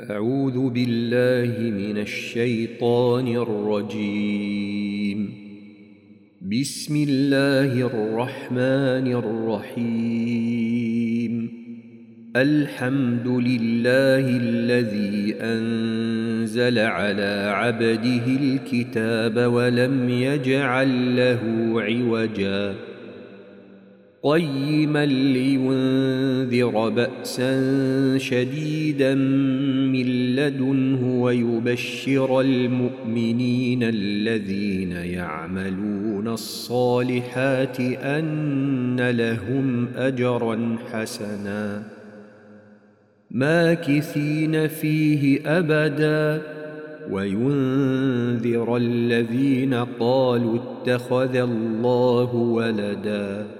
أعوذ بالله من الشيطان الرجيم. بسم الله الرحمن الرحيم. الحمد لله الذي أنزل على عبده الكتاب ولم يجعل له عوجاً. قيما لينذر بأسا شديدا من لدنه ويبشر المؤمنين الذين يعملون الصالحات أن لهم أجرا حسنا. ماكثين فيه أبدا. وينذر الذين قالوا اتخذ الله ولداً.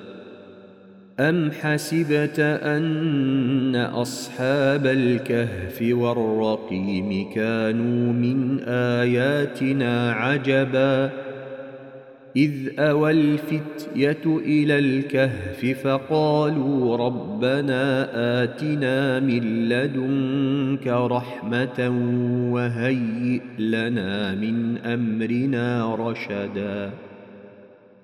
أم حسبت أن أصحاب الكهف والرقيم كانوا من آياتنا عجباً إذ أوى الفتية إلى الكهف فقالوا ربنا آتنا من لدنك رحمة وهيئ لنا من أمرنا رشدا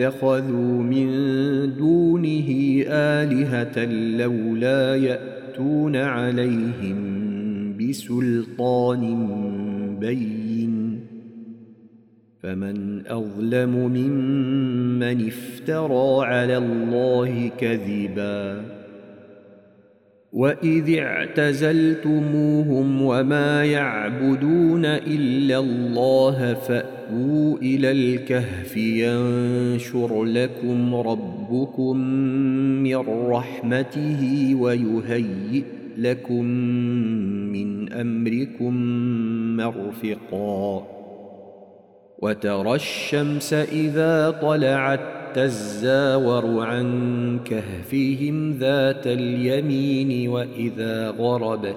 اتخذوا من دونه آلهة لولا يأتون عليهم بسلطان بين. فمن أظلم ممن افترى على الله كذباً. وإذ اعتزلتموهم وما يعبدون إلا الله فاووا إلى الكهف ينشر لكم ربكم من رحمته ويهيئ لكم من أمركم مرفقا. وترى الشمس إذا طلعت تزاور عن كهفهم ذات اليمين وإذا غربت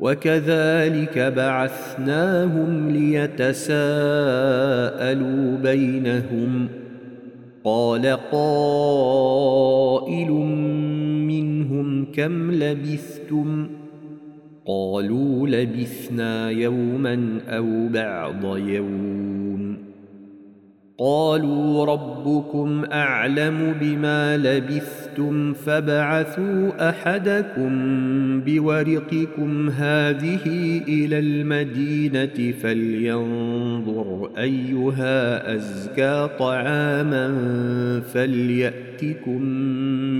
وكذلك بعثناهم ليتساءلوا بينهم. قال قائل منهم كم لبثتم؟ قالوا لبثنا يوما أو بعض يوم. قالوا ربكم أعلم بما لبثتم فابعثوا أحدكم بورقكم هذه إلى المدينة فلينظر أيها أزكى طعاما فليأتكم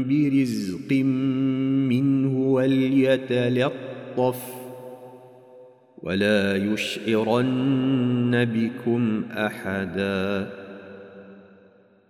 برزق منه وليتلطف ولا يشعرن بكم أحدا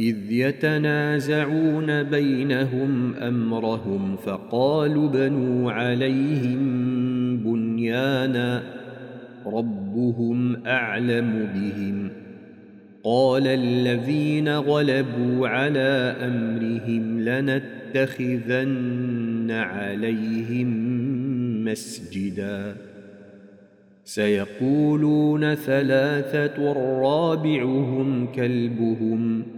إذ يتنازعون بينهم أمرهم فقالوا بنوا عليهم بنيانا ربهم أعلم بهم. قال الذين غلبوا على أمرهم لنتخذن عليهم مسجدا. سيقولون ثلاثة رابعهم كلبهم ۖ.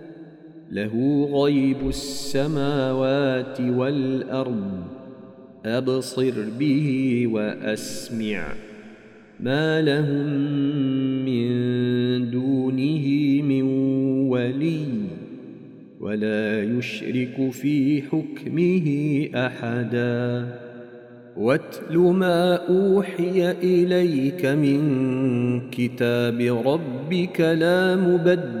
له غيب السماوات والأرض. أبصر به وأسمع. ما لهم من دونه من ولي ولا يشرك في حكمه أحدا. واتل ما أوحي إليك من كتاب ربك لا مبدل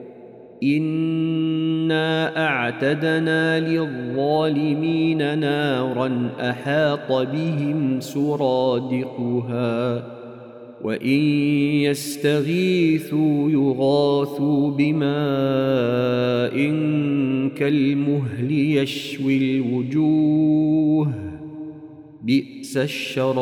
انا اعتدنا للظالمين نارا احاط بهم سرادقها وان يستغيثوا يغاثوا بماء كالمهل يشوي الوجوه بئس الشراب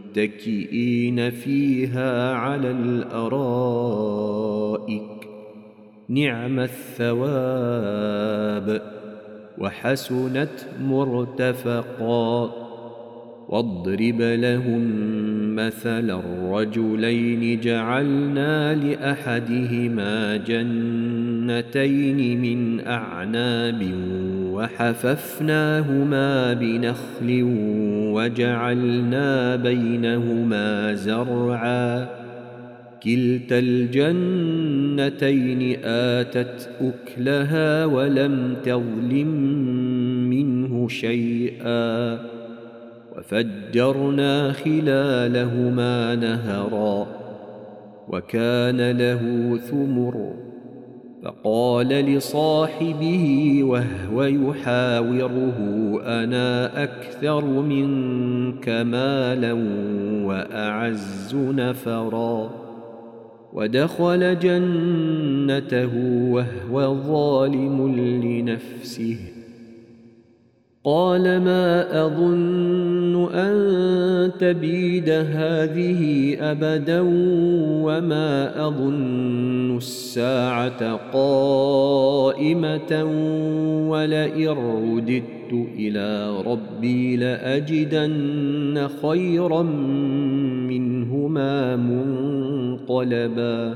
متكئين فيها على الأرائك. نعم الثواب. وحسنت مرتفقا. واضرب لهم مثل الرجلين. جعلنا لأحدهما جنتين من أعناب وحففناهما بنخل وجعلنا بينهما زرعا. كلتا الجنتين آتت أكلها ولم تظلم منه شيئا. وفجرنا خلالهما نهرا. وكان له ثمر فقال لصاحبه وهو يحاوره أنا أكثر منك مالا وأعز نفرا. ودخل جنته وهو ظالم لنفسه. قال ما اظن أن تبيد هذه أبدا وما أظن الساعة قائمة ولئن رددت إلى ربي لأجدن خيرا منهما منقلبا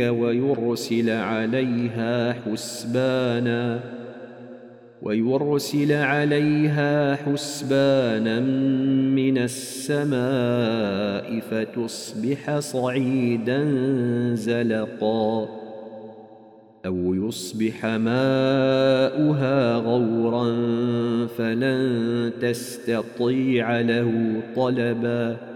ويرسل عليها حسبانا ويرسل عليها حسبانا من السماء فتصبح صعيدا زلقا أو يصبح ماؤها غورا فلن تستطيع له طلبا.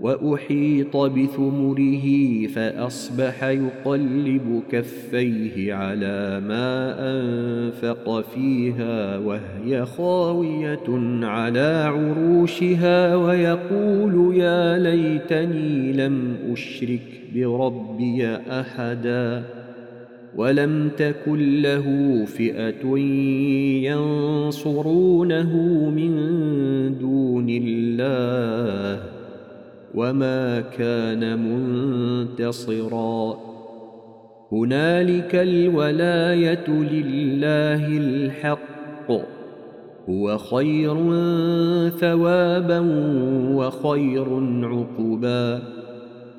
وأحيط بثمره فأصبح يقلب كفيه على ما أنفق فيها وهي خاوية على عروشها ويقول يا ليتني لم أشرك بربي أحدا ولم تكن له فئة ينصرونه من دون الله وما كان منتصرا هنالك الولايه لله الحق هو خير ثوابا وخير عقبا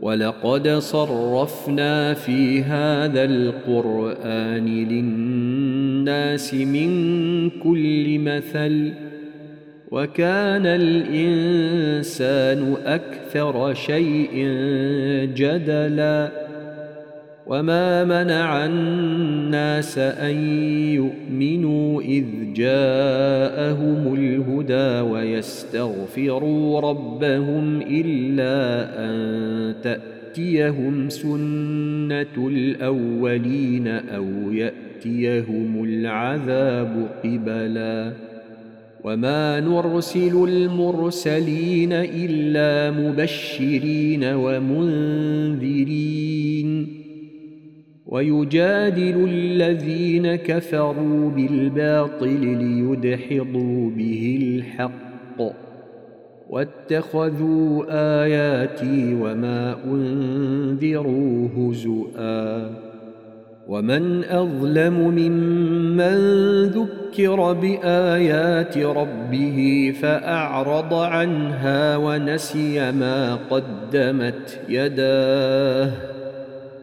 ولقد صرفنا في هذا القرآن للناس من كل مثل وكان الإنسان أكثر شيء جدلا وما منع الناس ان يؤمنوا اذ جاءهم الهدى ويستغفروا ربهم الا ان تاتيهم سنه الاولين أو ياتيهم العذاب قبلا وما نرسل المرسلين الا مبشرين ومنذرين ويجادل الذين كفروا بالباطل ليدحضوا به الحق. واتخذوا آياتي وما أنذروا هزؤا. ومن أظلم ممن ذكر بآيات ربه فأعرض عنها ونسي ما قدمت يداه.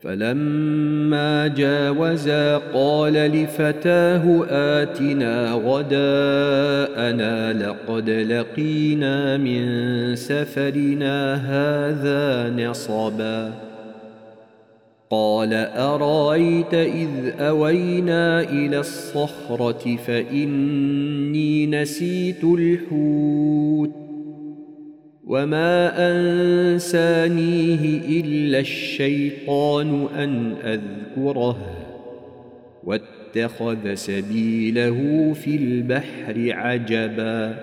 فلما جاوزا قال لفتاه آتنا غداءنا لقد لقينا من سفرنا هذا نصبا. قال أرأيت إذ أوينا إلى الصخرة فإني نسيت الحوت. وما انسانيه الا الشيطان ان اذكره واتخذ سبيله في البحر عجبا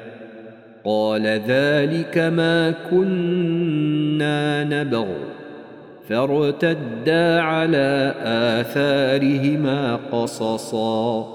قال ذلك ما كنا نبغ فارتدا على آثارهما قصصا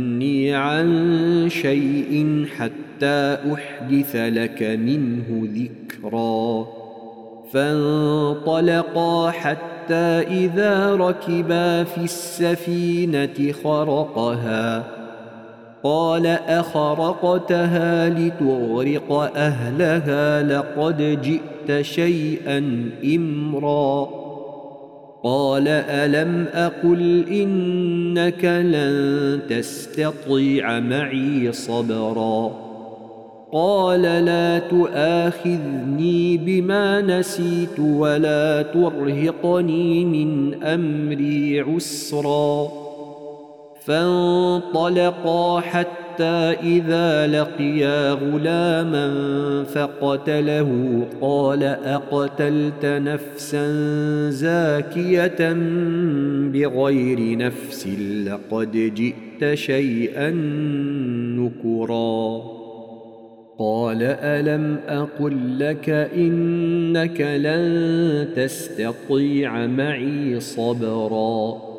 عن شيء حتى أحدث لك منه ذكرا. فانطلقا حتى إذا ركبا في السفينة خرقها. قال أخرقتها لتغرق أهلها لقد جئت شيئا إمرا. قال ألم أقل إنك لن تستطيع معي صبرا قال لا تؤاخذني بما نسيت ولا ترهقني من أمري عسرا فانطلقا حتى حتى إذا لقيا غلاما فقتله قال أقتلت نفسا زاكية بغير نفس لقد جئت شيئا نكرا. قال ألم أقل لك إنك لن تستطيع معي صبرا.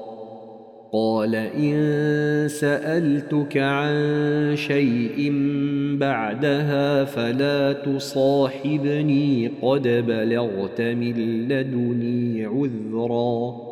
قال ان سالتك عن شيء بعدها فلا تصاحبني قد بلغت من لدني عذرا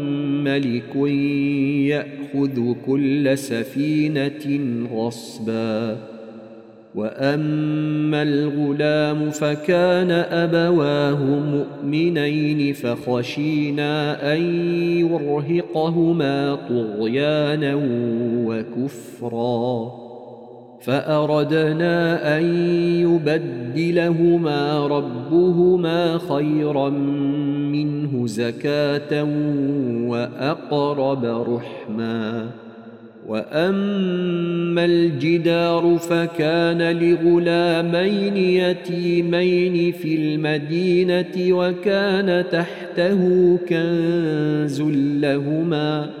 ملك يأخذ كل سفينة غصباً. وأما الغلام فكان أبواه مؤمنين فخشينا أن يرهقهما طغيانا وكفرا. فأردنا أن يبدلهما ربهما خيرا زكاه واقرب رحما واما الجدار فكان لغلامين يتيمين في المدينة وكان تحته كنز لهما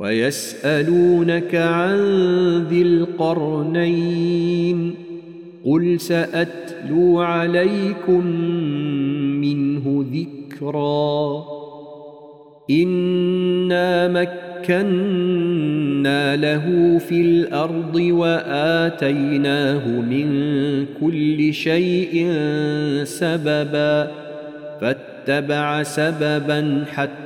ويسألونك عن ذي القرنين قل سأتلو عليكم منه ذكرا إنا مكنا له في الأرض وآتيناه من كل شيء سببا فاتبع سببا حتى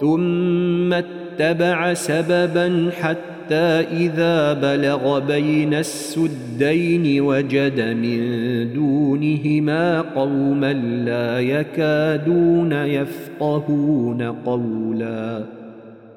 ثم اتبع سببا حتى إذا بلغ بين السدين وجد من دونهما قوما لا يكادون يفقهون قولا.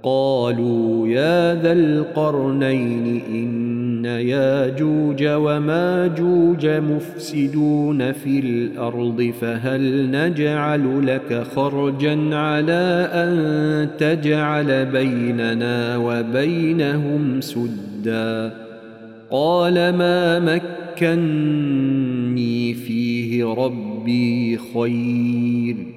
قالوا يا ذا القرنين إن ياجوج وماجوج مفسدون في الأرض فهل نجعل لك خرجا على أن تجعل بيننا وبينهم سدا؟ قال ما مكني فيه ربي خير.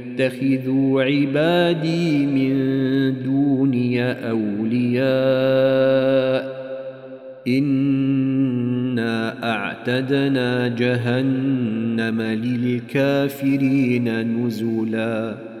يتخذوا عبادي من دوني أولياء. إنا أعتدنا جهنم للكافرين نزلاً.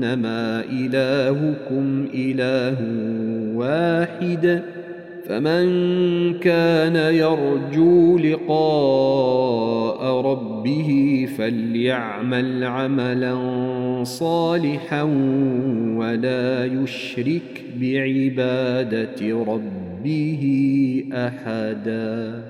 إنما إلهكم إله واحد فمن كان يرجو لقاء ربه فليعمل عملا صالحا ولا يشرك بعبادة ربه احدا.